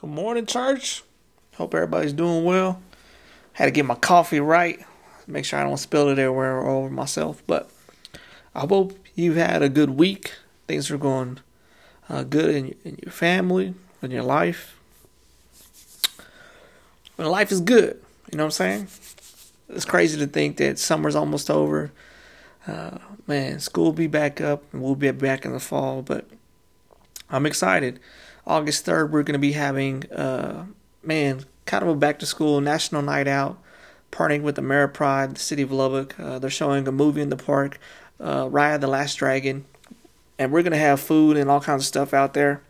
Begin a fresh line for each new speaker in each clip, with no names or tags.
Good morning, church. Hope everybody's doing well. Had to get my coffee right, make sure I don't spill it everywhere all over myself. But I hope you've had a good week. Things are going uh, good in, in your family, in your life. When life is good, you know what I'm saying? It's crazy to think that summer's almost over. Uh, man, school will be back up and we'll be back in the fall, but I'm excited. August 3rd, we're going to be having, uh, man, kind of a back to school national night out, partying with Ameripride, the city of Lubbock. Uh, they're showing a movie in the park, uh, Raya the Last Dragon, and we're going to have food and all kinds of stuff out there.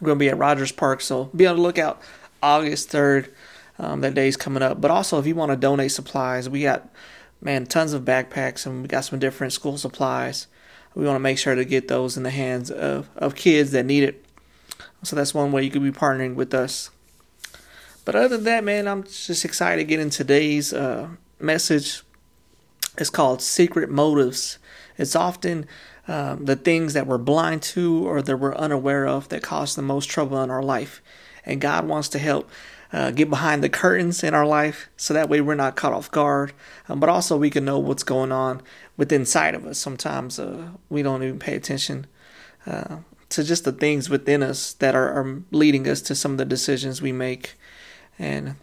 We're going to be at Rogers Park, so be on the lookout August 3rd. Um, that day's coming up. But also, if you want to donate supplies, we got, man, tons of backpacks and we got some different school supplies. We want to make sure to get those in the hands of, of kids that need it. So that's one way you could be partnering with us. But other than that, man, I'm just excited to get in today's uh, message. It's called Secret Motives. It's often um, the things that we're blind to or that we're unaware of that cause the most trouble in our life. And God wants to help uh, get behind the curtains in our life so that way we're not caught off guard. Um, but also we can know what's going on within inside of us. Sometimes uh, we don't even pay attention uh, to just the things within us that are, are leading us to some of the decisions we make. And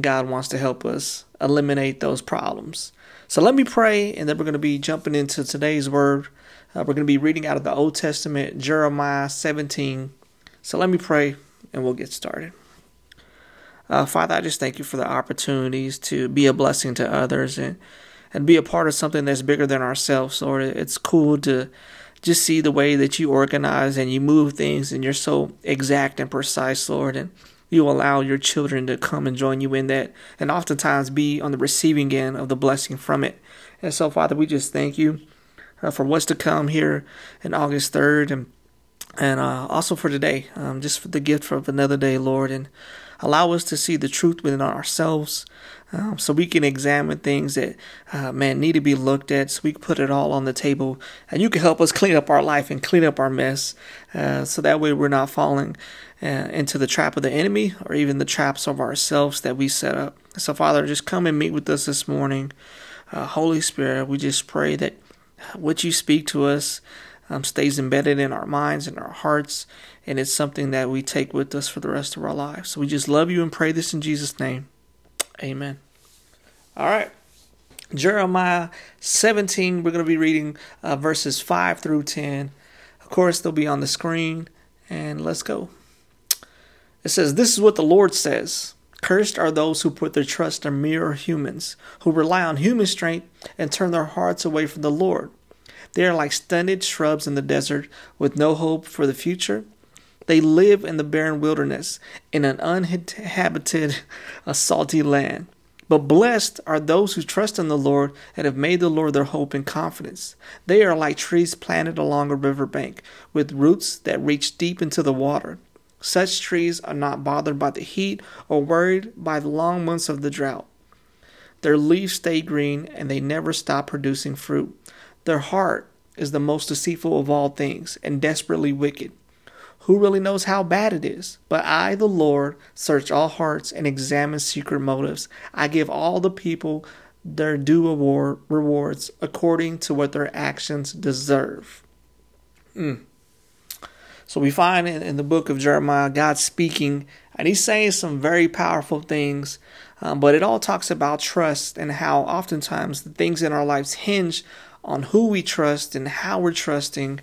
God wants to help us eliminate those problems. So let me pray, and then we're going to be jumping into today's word. Uh, we're going to be reading out of the Old Testament, Jeremiah 17. So let me pray, and we'll get started. Uh, Father, I just thank you for the opportunities to be a blessing to others and and be a part of something that's bigger than ourselves, Lord. It's cool to just see the way that you organize and you move things and you're so exact and precise, Lord, and you allow your children to come and join you in that and oftentimes be on the receiving end of the blessing from it. And so, Father, we just thank you uh, for what's to come here in August 3rd and and uh, also for today, um, just for the gift of another day, Lord, and allow us to see the truth within ourselves, um, so we can examine things that, uh, man, need to be looked at. So we can put it all on the table, and you can help us clean up our life and clean up our mess, uh, so that way we're not falling uh, into the trap of the enemy or even the traps of ourselves that we set up. So, Father, just come and meet with us this morning. Uh, Holy Spirit, we just pray that what you speak to us um, stays embedded in our minds and our hearts, and it's something that we take with us for the rest of our lives. So we just love you and pray this in Jesus' name. Amen. All right. Jeremiah 17, we're going to be reading uh, verses 5 through 10. Of course, they'll be on the screen, and let's go. It says, This is what the Lord says Cursed are those who put their trust in mere humans, who rely on human strength and turn their hearts away from the Lord. They are like stunted shrubs in the desert with no hope for the future. They live in the barren wilderness, in an uninhabited, a salty land. But blessed are those who trust in the Lord and have made the Lord their hope and confidence. They are like trees planted along a river bank, with roots that reach deep into the water. Such trees are not bothered by the heat or worried by the long months of the drought. Their leaves stay green and they never stop producing fruit. Their heart is the most deceitful of all things and desperately wicked. Who really knows how bad it is? But I, the Lord, search all hearts and examine secret motives. I give all the people their due award, rewards according to what their actions deserve. Mm. So we find in, in, the book of Jeremiah God speaking, and he's saying some very powerful things, um, but it all talks about trust and how oftentimes the things in our lives hinge on who we trust and how we're trusting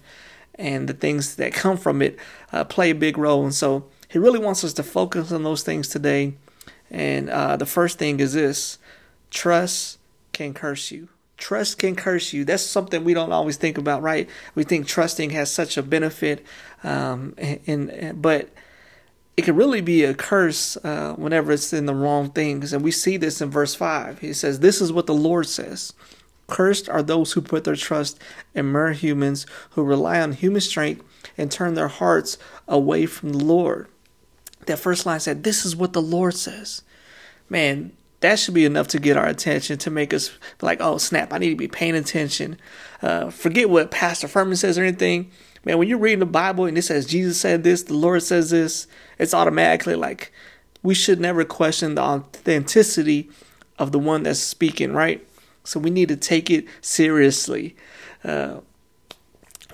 and the things that come from it uh, play a big role. And so he really wants us to focus on those things today. And uh, the first thing is this trust can curse you. Trust can curse you. That's something we don't always think about, right? We think trusting has such a benefit, um, and, and, but it can really be a curse uh, whenever it's in the wrong things. And we see this in verse five. He says, "This is what the Lord says: Cursed are those who put their trust in mere humans, who rely on human strength and turn their hearts away from the Lord. That first line said, This is what the Lord says. Man, that should be enough to get our attention to make us like, oh snap, I need to be paying attention. Uh, forget what Pastor Furman says or anything. Man, when you're reading the Bible and it says Jesus said this, the Lord says this, it's automatically like we should never question the authenticity of the one that's speaking, right? So we need to take it seriously. Uh,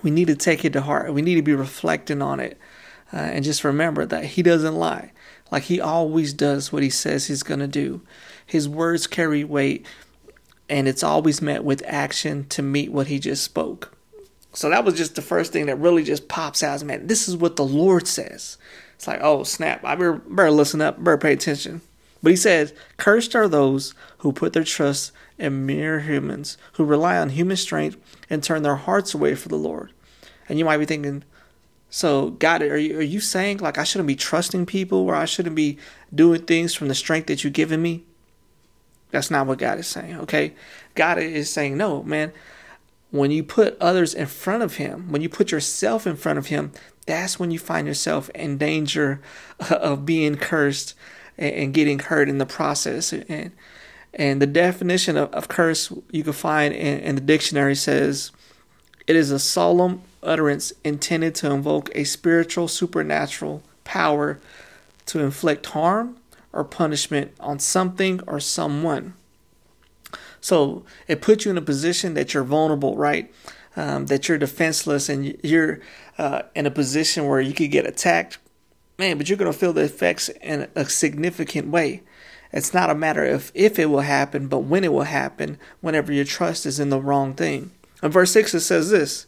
we need to take it to heart. We need to be reflecting on it uh, and just remember that He doesn't lie. Like He always does what He says He's going to do. His words carry weight, and it's always met with action to meet what He just spoke. So that was just the first thing that really just pops out. Man, this is what the Lord says. It's like, oh snap! I better, better listen up. Better pay attention. But he says, Cursed are those who put their trust in mere humans, who rely on human strength and turn their hearts away from the Lord. And you might be thinking, so God, are you are you saying like I shouldn't be trusting people or I shouldn't be doing things from the strength that you've given me? That's not what God is saying, okay? God is saying, no, man, when you put others in front of him, when you put yourself in front of him, that's when you find yourself in danger of being cursed and getting hurt in the process. And and the definition of, of curse you can find in, in the dictionary says it is a solemn utterance intended to invoke a spiritual supernatural power to inflict harm or punishment on something or someone. So it puts you in a position that you're vulnerable, right? Um, that you're defenseless and you're uh, in a position where you could get attacked man, but you're going to feel the effects in a significant way. It's not a matter of if it will happen, but when it will happen whenever your trust is in the wrong thing. In verse 6, it says this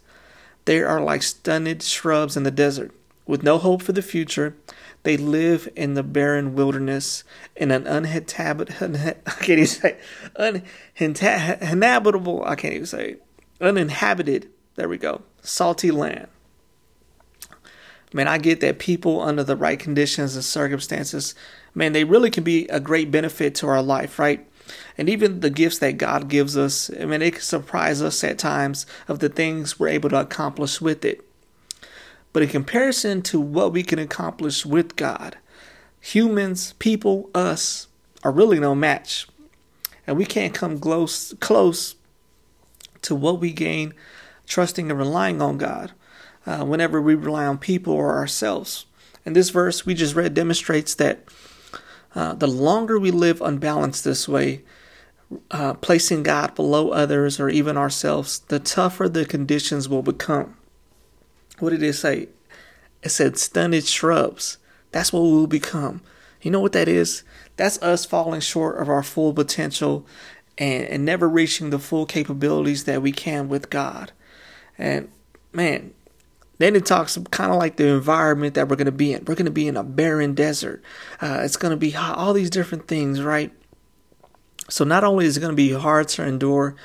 They are like stunted shrubs in the desert, with no hope for the future. They live in the barren wilderness in an uninhabitable, I can't even say, uninhabitable, I can't even say, uninhabited, there we go, salty land man, I get that people under the right conditions and circumstances, man, they really can be a great benefit to our life, right? And even the gifts that God gives us, I mean, it can surprise us at times of the things we're able to accomplish with it. But in comparison to what we can accomplish with God, humans, people, us, are really no match. And we can't come close, close to what we gain trusting and relying on God uh, whenever we rely on people or ourselves. And this verse we just read demonstrates that uh, the longer we live unbalanced this way, uh, placing God below others or even ourselves, the tougher the conditions will become. What did it say? It said stunted shrubs. That's what we will become. You know what that is? That's us falling short of our full potential and, and never reaching the full capabilities that we can with God. And man, then it talks kind of like the environment that we're going to be in. We're going to be in a barren desert. Uh, it's going to be hot, all these different things, right? So not only is it going to be hard to endure,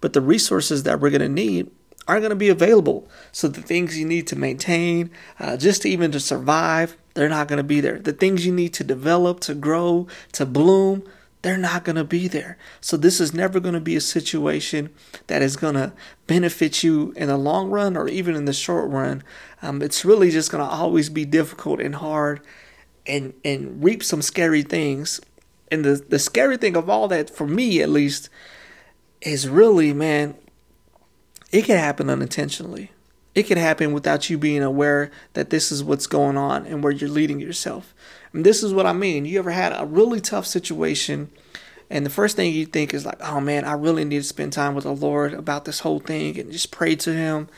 but the resources that we're going to need are going to be available. So the things you need to maintain, uh, just even to survive, they're not going to be there. The things you need to develop, to grow, to bloom, they're not going to be there. So this is never going to be a situation that is going to benefit you in the long run or even in the short run. Um, it's really just going to always be difficult and hard and and reap some scary things. And the the scary thing of all that for me at least is really man it can happen unintentionally. It can happen without you being aware that this is what's going on and where you're leading yourself. This is what I mean. You ever had a really tough situation, and the first thing you think is like, oh man, I really need to spend time with the Lord about this whole thing and just pray to Him.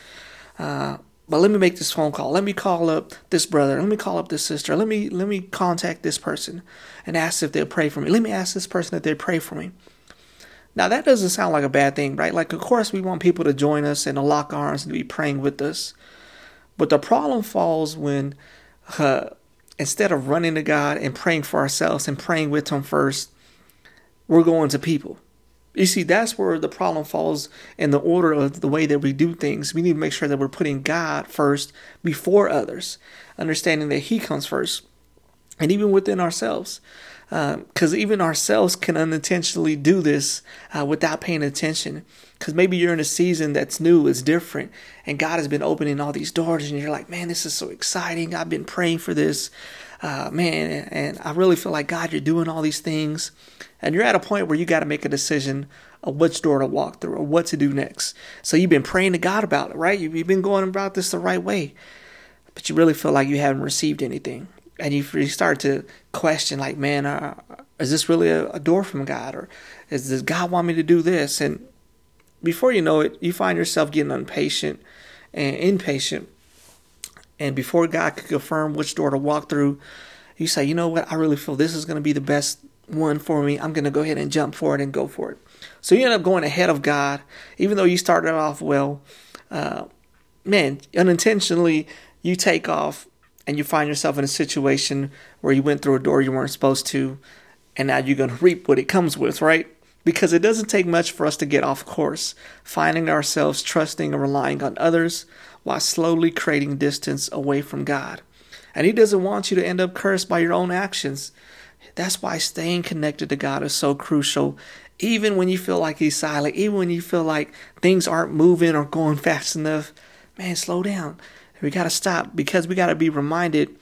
Uh, but let me make this phone call. Let me call up this brother. Let me call up this sister. Let me let me contact this person and ask if they'll pray for me. Let me ask this person if they pray for me. Now that doesn't sound like a bad thing, right? Like of course we want people to join us and to lock arms and to be praying with us. But the problem falls when uh, instead of running to God and praying for ourselves and praying with Him first, we're going to people. You see, that's where the problem falls in the order of the way that we do things. We need to make sure that we're putting God first before others, understanding that He comes first. and even within ourselves. Because uh, even ourselves can unintentionally do this uh, without paying attention. Because maybe you're in a season that's new, it's different, and God has been opening all these doors, and you're like, man, this is so exciting. I've been praying for this, uh, man, and I really feel like God, you're doing all these things, and you're at a point where you got to make a decision of which door to walk through or what to do next. So you've been praying to God about it, right? You've been going about this the right way, but you really feel like you haven't received anything and you, start to question like man uh, is this really a, a, door from god? Or is does god want me to do this? And before you know it you find yourself getting impatient and impatient. And before god could confirm which door to walk through you say you know what? I really feel this is going to be the best one for me. I'm going to go ahead and jump for it and go for it. So you end up going ahead of god even though you started off well. Uh, man unintentionally you take off and you find yourself in a situation where you went through a door you weren't supposed to, and now you're going to reap what it comes with, right? Because it doesn't take much for us to get off course, finding ourselves trusting and relying on others while slowly creating distance away from God. And He doesn't want you to end up cursed by your own actions. That's why staying connected to God is so crucial. Even when you feel like He's silent, even when you feel like things aren't moving or going fast enough, man, slow down. We got to stop because we got to be reminded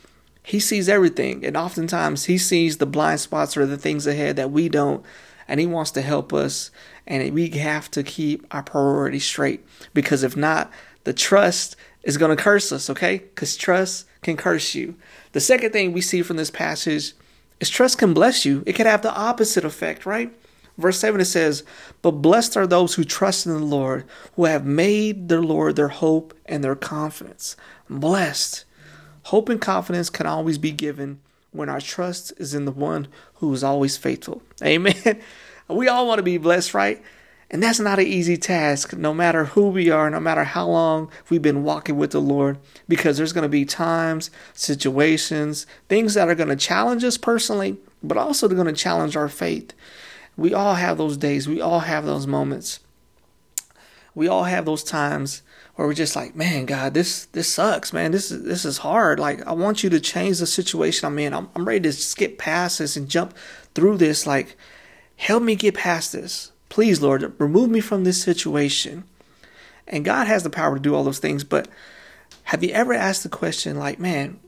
he sees everything. And oftentimes he sees the blind spots or the things ahead that we don't. And he wants to help us. And we have to keep our priorities straight. Because if not, the trust is going to curse us, okay? Because trust can curse you. The second thing we see from this passage is trust can bless you. It can have the opposite effect, right? Verse 7 it says, But blessed are those who trust in the Lord, who have made their Lord their hope and their confidence. Blessed. Hope and confidence can always be given when our trust is in the one who is always faithful. Amen. We all want to be blessed, right? And that's not an easy task, no matter who we are, no matter how long we've been walking with the Lord, because there's going to be times, situations, things that are going to challenge us personally, but also they're going to challenge our faith. We all have those days. We all have those moments. We all have those times where we're just like, man, God, this this sucks, man. This is this is hard. Like, I want you to change the situation I'm in. I'm, I'm ready to skip past this and jump through this. Like, help me get past this, please, Lord. Remove me from this situation. And God has the power to do all those things. But have you ever asked the question, like, man,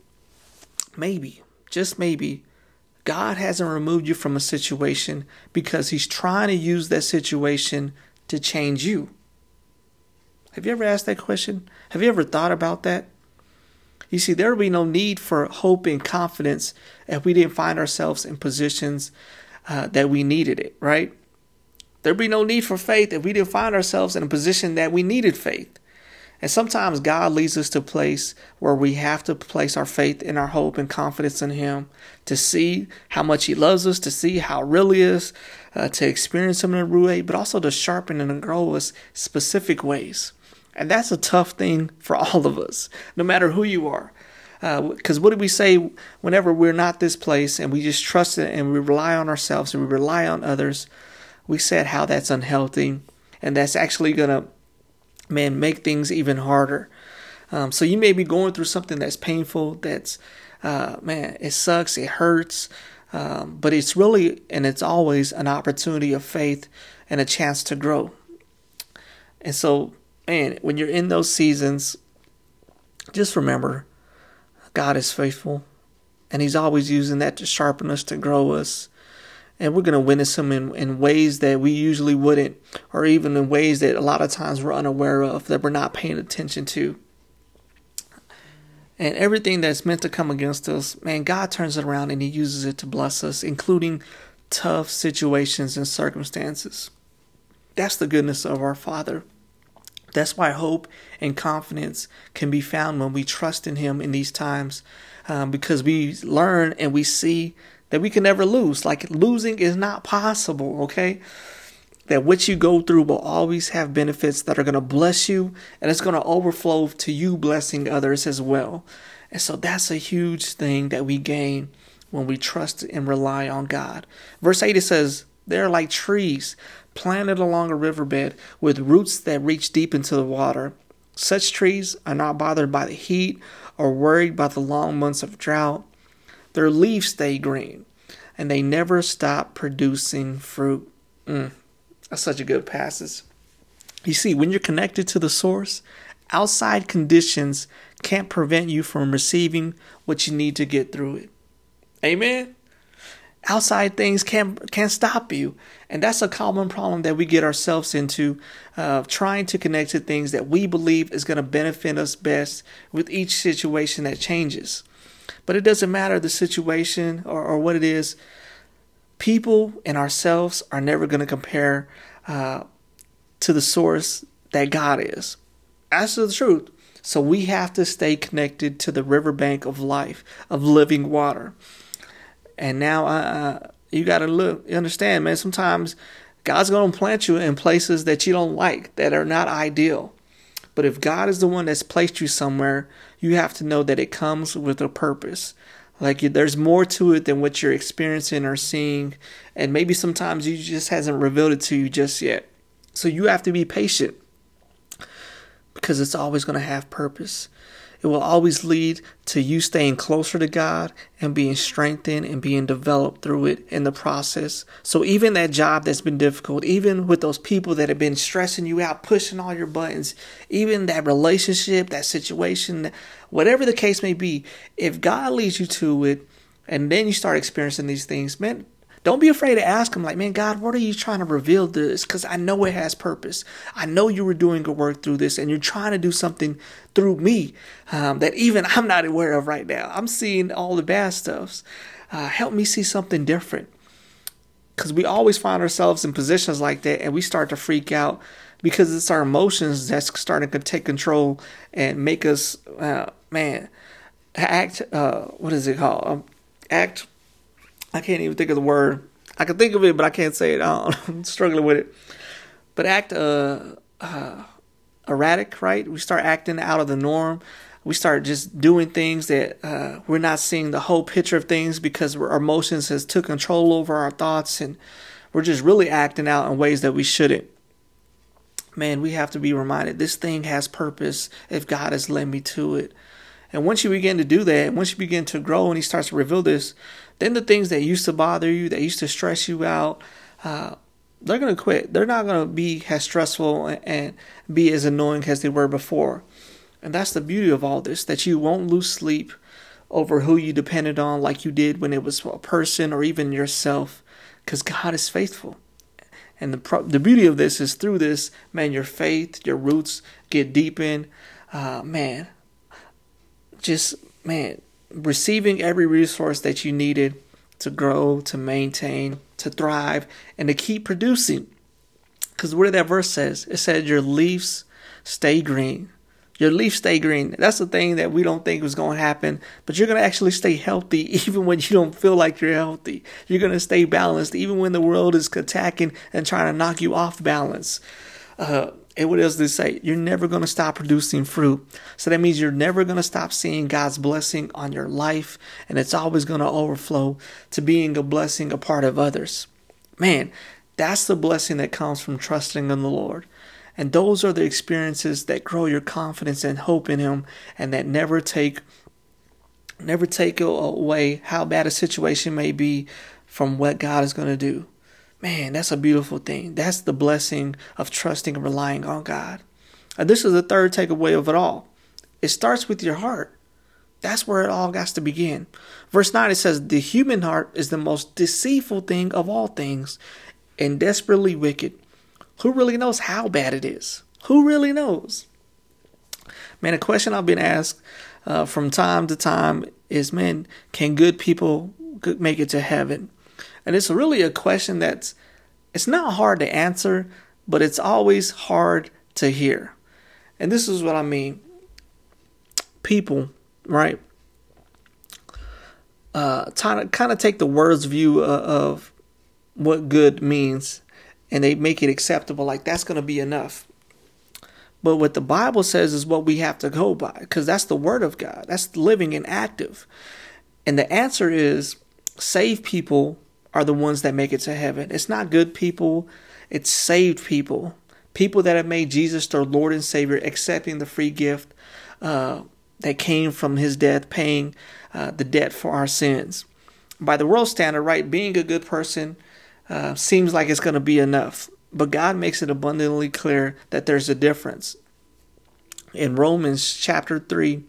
maybe, just maybe, God hasn't removed you from a situation because He's trying to use that situation to change you. Have you ever asked that question? Have you ever thought about that? You see, there would be no need for hope and confidence if we didn't find ourselves in positions uh, that we needed it, right? There'd be no need for faith if we didn't find ourselves in a position that we needed faith. And sometimes God leads us to a place where we have to place our faith and our hope and confidence in Him to see how much He loves us, to see how real He is, uh, to experience Him in a way, but also to sharpen and grow us specific ways. And that's a tough thing for all of us, no matter who you are. Because uh, what do we say whenever we're not this place and we just trust it and we rely on ourselves and we rely on others? We said how that's unhealthy and that's actually going to man, make things even harder. Um, so you may be going through something that's painful, that's, uh, man, it sucks, it hurts, um, but it's really and it's always an opportunity of faith and a chance to grow. And so, man, when you're in those seasons, just remember God is faithful, and He's always using that to sharpen us, to grow us and we're going to witness him in, in ways that we usually wouldn't, or even in ways that a lot of times we're unaware of, that we're not paying attention to. And everything that's meant to come against us, man, God turns it around and He uses it to bless us, including tough situations and circumstances. That's the goodness of our Father. That's why hope and confidence can be found when we trust in Him in these times, um, because we learn and we see that we can never lose. Like losing is not possible, okay? That what you go through will always have benefits that are going to bless you and it's going to overflow to you blessing others as well. And so that's a huge thing that we gain when we trust and rely on God. Verse 8 it says, They're like trees planted along a riverbed with roots that reach deep into the water. Such trees are not bothered by the heat or worried by the long months of drought Their leaves stay green, and they never stop producing fruit. Mm, that's such a good passage. You see, when you're connected to the source, outside conditions can't prevent you from receiving what you need to get through it. Amen. Outside things can't can't stop you, and that's a common problem that we get ourselves into, uh, trying to connect to things that we believe is going to benefit us best with each situation that changes. But it doesn't matter the situation or, or what it is. People and ourselves are never going to compare uh, to the source that God is. That's the truth. So we have to stay connected to the riverbank of life, of living water. And now uh, you got to look, understand, man. Sometimes God's going to plant you in places that you don't like, that are not ideal. But if God is the one that's placed you somewhere, you have to know that it comes with a purpose. Like there's more to it than what you're experiencing or seeing, and maybe sometimes He just hasn't revealed it to you just yet. So you have to be patient because it's always going to have purpose. It will always lead to you staying closer to God and being strengthened and being developed through it in the process. So even that job that's been difficult, even with those people that have been stressing you out, pushing all your buttons, even that relationship, that situation, whatever the case may be, if God leads you to it and then you start experiencing these things, man, don't be afraid to ask him, like, man, God, what are you trying to reveal this? Because I know it has purpose. I know you were doing a work through this, and you're trying to do something through me um, that even I'm not aware of right now. I'm seeing all the bad stuffs. Uh, help me see something different. Because we always find ourselves in positions like that, and we start to freak out because it's our emotions that's starting to take control and make us, uh, man, act. Uh, what is it called? Um, act I can't even think of the word. I can think of it, but I can't say it. I am struggling with it. But act uh, uh, erratic, right? We start acting out of the norm. We start just doing things that uh, we're not seeing the whole picture of things because our emotions has took control over our thoughts, and we're just really acting out in ways that we shouldn't. Man, we have to be reminded this thing has purpose if God has led me to it. And once you begin to do that, once you begin to grow and He starts to reveal this, then the things that used to bother you, that used to stress you out, uh, they're going to quit. They're not going to be as stressful and be as annoying as they were before. And that's the beauty of all this that you won't lose sleep over who you depended on like you did when it was a person or even yourself because God is faithful. And the pro- the beauty of this is through this, man, your faith, your roots get deepened. Uh, man, just man, receiving every resource that you needed to grow, to maintain, to thrive, and to keep producing. Because what that verse says? It said, Your leaves stay green. Your leaves stay green. That's the thing that we don't think was going to happen, but you're going to actually stay healthy even when you don't feel like you're healthy. You're going to stay balanced even when the world is attacking and trying to knock you off balance. Uh, and what else it say? You're never going to stop producing fruit. So that means you're never going to stop seeing God's blessing on your life, and it's always going to overflow to being a blessing, a part of others. Man, that's the blessing that comes from trusting in the Lord. And those are the experiences that grow your confidence and hope in Him, and that never take never take away how bad a situation may be from what God is going to do. Man, that's a beautiful thing. That's the blessing of trusting and relying on God. And this is the third takeaway of it all. It starts with your heart. That's where it all has to begin. Verse 9 it says, The human heart is the most deceitful thing of all things and desperately wicked. Who really knows how bad it is? Who really knows? Man, a question I've been asked uh, from time to time is, man, can good people make it to heaven? And it's really a question that's it's not hard to answer, but it's always hard to hear. And this is what I mean. People, right? Uh, kind of kind of take the words view of, of what good means, and they make it acceptable. Like that's going to be enough. But what the Bible says is what we have to go by, because that's the Word of God. That's living and active. And the answer is save people are the ones that make it to heaven. It's not good people, it's saved people. People that have made Jesus their Lord and Savior, accepting the free gift uh, that came from his death, paying uh, the debt for our sins. By the world standard, right, being a good person uh, seems like it's going to be enough. But God makes it abundantly clear that there's a difference. In Romans chapter 3,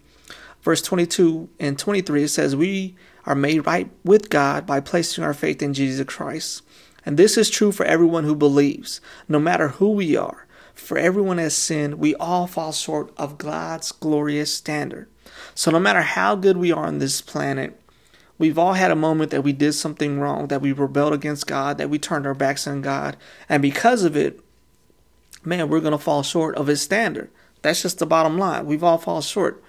verse 22 and 23, it says, We are made right with God by placing our faith in Jesus Christ. And this is true for everyone who believes, no matter who we are. For everyone has sinned, we all fall short of God's glorious standard. So, no matter how good we are on this planet, we've all had a moment that we did something wrong, that we rebelled against God, that we turned our backs on God. And because of it, man, we're going to fall short of His standard. That's just the bottom line. We've all fallen short.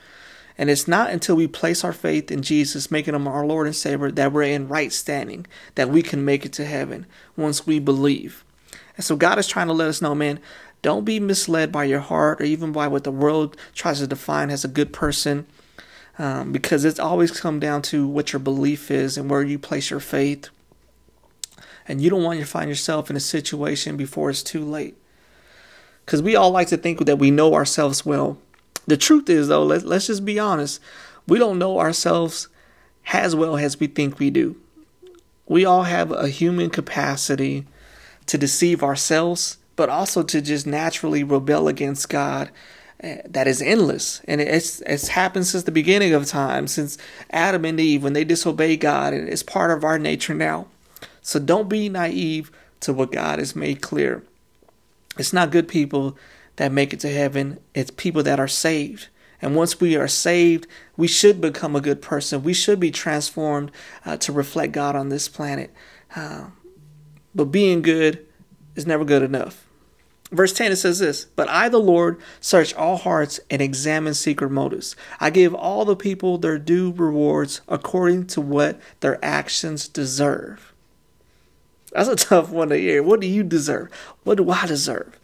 And it's not until we place our faith in Jesus, making him our Lord and Savior, that we're in right standing, that we can make it to heaven once we believe. And so God is trying to let us know, man, don't be misled by your heart or even by what the world tries to define as a good person. Um, because it's always come down to what your belief is and where you place your faith. And you don't want to find yourself in a situation before it's too late. Because we all like to think that we know ourselves well. The truth is, though, let, let's just be honest. We don't know ourselves as well as we think we do. We all have a human capacity to deceive ourselves, but also to just naturally rebel against God eh, that is endless. And it's, it's happened since the beginning of time, since Adam and Eve, when they disobeyed God, and it's part of our nature now. So don't be naive to what God has made clear. It's not good people that make it to heaven, it's people that are saved. And once we are saved, we should become a good person. We should be transformed uh, to reflect God on this planet. Uh, but being good is never good enough. Verse 10 it says this But I, the Lord, search all hearts and examine secret motives. I give all the people their due rewards according to what their actions deserve. That's a tough one to hear. What do you deserve? What do I deserve?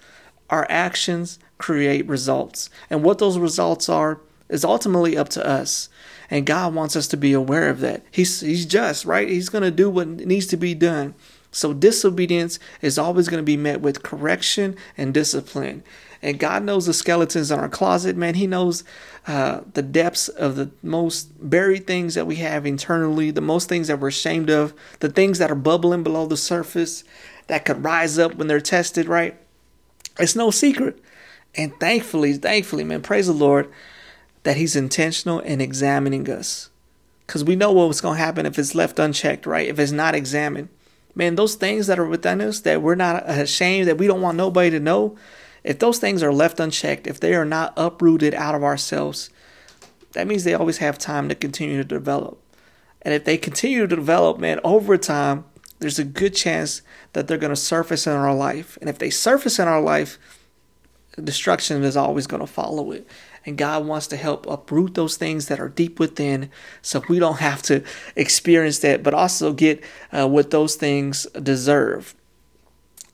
Our actions create results. And what those results are is ultimately up to us. And God wants us to be aware of that. He's he's just, right? He's going to do what needs to be done. So disobedience is always going to be met with correction and discipline. And God knows the skeletons in our closet, man. He knows uh, the depths of the most buried things that we have internally, the most things that we're ashamed of, the things that are bubbling below the surface that could rise up when they're tested, right? It's no secret. And thankfully, thankfully, man, praise the Lord that He's intentional in examining us. Because we know what's going to happen if it's left unchecked, right? If it's not examined. Man, those things that are within us that we're not ashamed, that we don't want nobody to know, if those things are left unchecked, if they are not uprooted out of ourselves, that means they always have time to continue to develop. And if they continue to develop, man, over time, there's a good chance that they're going to surface in our life. And if they surface in our life, destruction is always going to follow it. And God wants to help uproot those things that are deep within so we don't have to experience that, but also get uh, what those things deserve.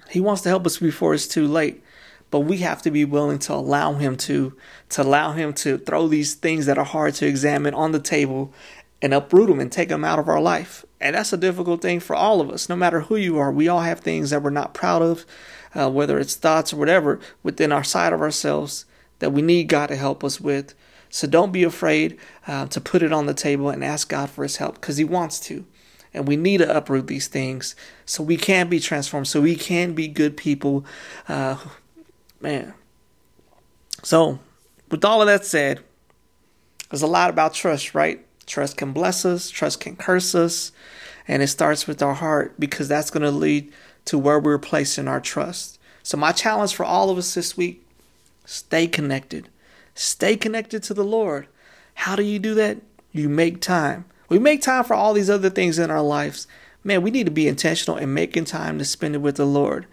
He wants to help us before it's too late. But we have to be willing to allow him to to allow him to throw these things that are hard to examine on the table and uproot them and take them out of our life. And that's a difficult thing for all of us, no matter who you are. We all have things that we're not proud of, uh, whether it's thoughts or whatever, within our side of ourselves that we need God to help us with. So don't be afraid uh, to put it on the table and ask God for His help because He wants to. And we need to uproot these things so we can be transformed, so we can be good people. Uh, man. So, with all of that said, there's a lot about trust, right? Trust can bless us, trust can curse us, and it starts with our heart because that's going to lead to where we're placing our trust. So, my challenge for all of us this week stay connected. Stay connected to the Lord. How do you do that? You make time. We make time for all these other things in our lives. Man, we need to be intentional in making time to spend it with the Lord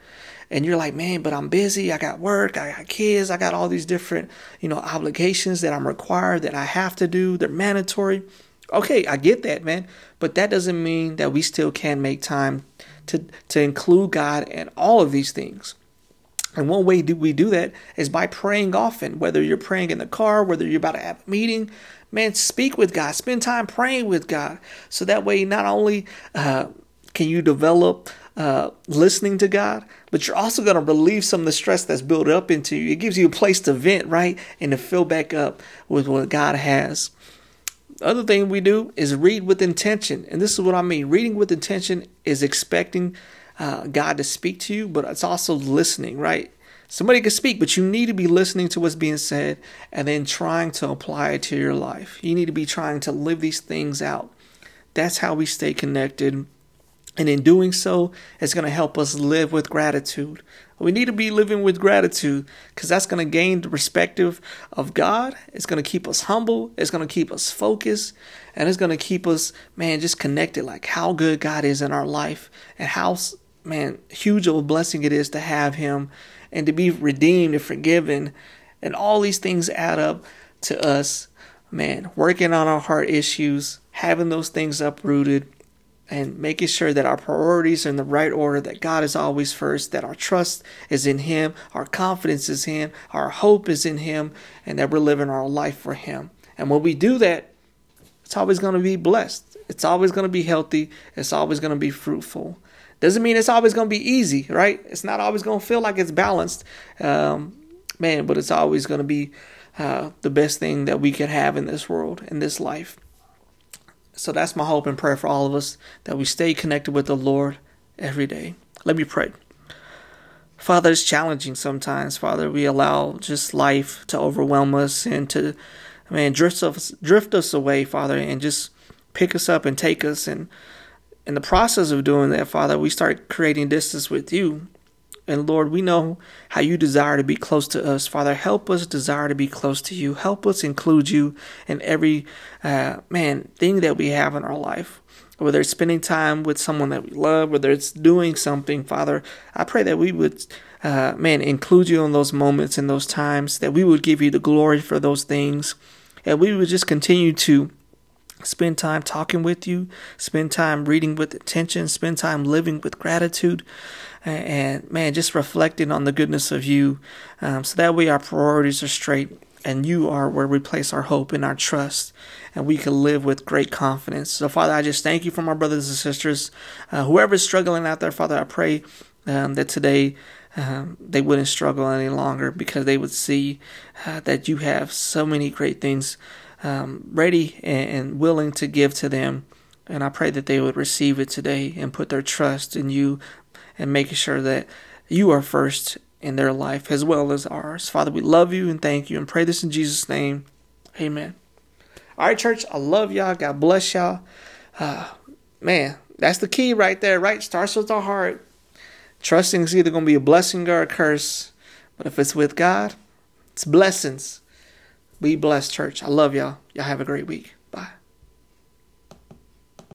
and you're like, man, but I'm busy. I got work. I got kids. I got all these different, you know, obligations that I'm required that I have to do. They're mandatory. Okay, I get that, man. But that doesn't mean that we still can't make time to to include God in all of these things. And one way do we do that is by praying often, whether you're praying in the car, whether you're about to have a meeting. Man, speak with God, spend time praying with God. So that way, not only uh, can you develop uh, listening to God, but you're also going to relieve some of the stress that's built up into you. It gives you a place to vent, right? And to fill back up with what God has. The other thing we do is read with intention. And this is what I mean reading with intention is expecting uh, God to speak to you, but it's also listening, right? Somebody can speak, but you need to be listening to what's being said and then trying to apply it to your life. You need to be trying to live these things out. That's how we stay connected and in doing so, it's going to help us live with gratitude. We need to be living with gratitude because that's going to gain the perspective of God. It's going to keep us humble. It's going to keep us focused. And it's going to keep us, man, just connected like how good God is in our life and how, man, huge of a blessing it is to have Him and to be redeemed and forgiven. And all these things add up to us, man, working on our heart issues, having those things uprooted and making sure that our priorities are in the right order, that God is always first, that our trust is in Him, our confidence is Him, our hope is in Him, and that we're living our life for Him. And when we do that, it's always going to be blessed. It's always going to be healthy. It's always going to be fruitful. Doesn't mean it's always going to be easy, right? It's not always going to feel like it's balanced, um, man, but it's always going to be uh, the best thing that we could have in this world, in this life. So that's my hope and prayer for all of us that we stay connected with the Lord every day. Let me pray. Father, it's challenging sometimes, Father. We allow just life to overwhelm us and to, man, drift us, drift us away, Father, and just pick us up and take us. And in the process of doing that, Father, we start creating distance with you. And Lord, we know how you desire to be close to us. Father, help us desire to be close to you. Help us include you in every, uh, man, thing that we have in our life. Whether it's spending time with someone that we love, whether it's doing something, Father, I pray that we would, uh, man, include you in those moments and those times, that we would give you the glory for those things, and we would just continue to Spend time talking with you, spend time reading with attention, spend time living with gratitude, and man, just reflecting on the goodness of you. Um, so that way our priorities are straight and you are where we place our hope and our trust, and we can live with great confidence. So, Father, I just thank you for my brothers and sisters. Uh, whoever is struggling out there, Father, I pray um, that today um, they wouldn't struggle any longer because they would see uh, that you have so many great things um, ready and, and willing to give to them. And I pray that they would receive it today and put their trust in you and making sure that you are first in their life as well as ours. Father, we love you and thank you and pray this in Jesus' name. Amen. All right, church, I love y'all. God bless y'all. Uh, man, that's the key right there, right? Starts with the heart. Trusting is either going to be a blessing or a curse. But if it's with God, it's blessings. Be blessed, church. I love y'all. Y'all have a great week.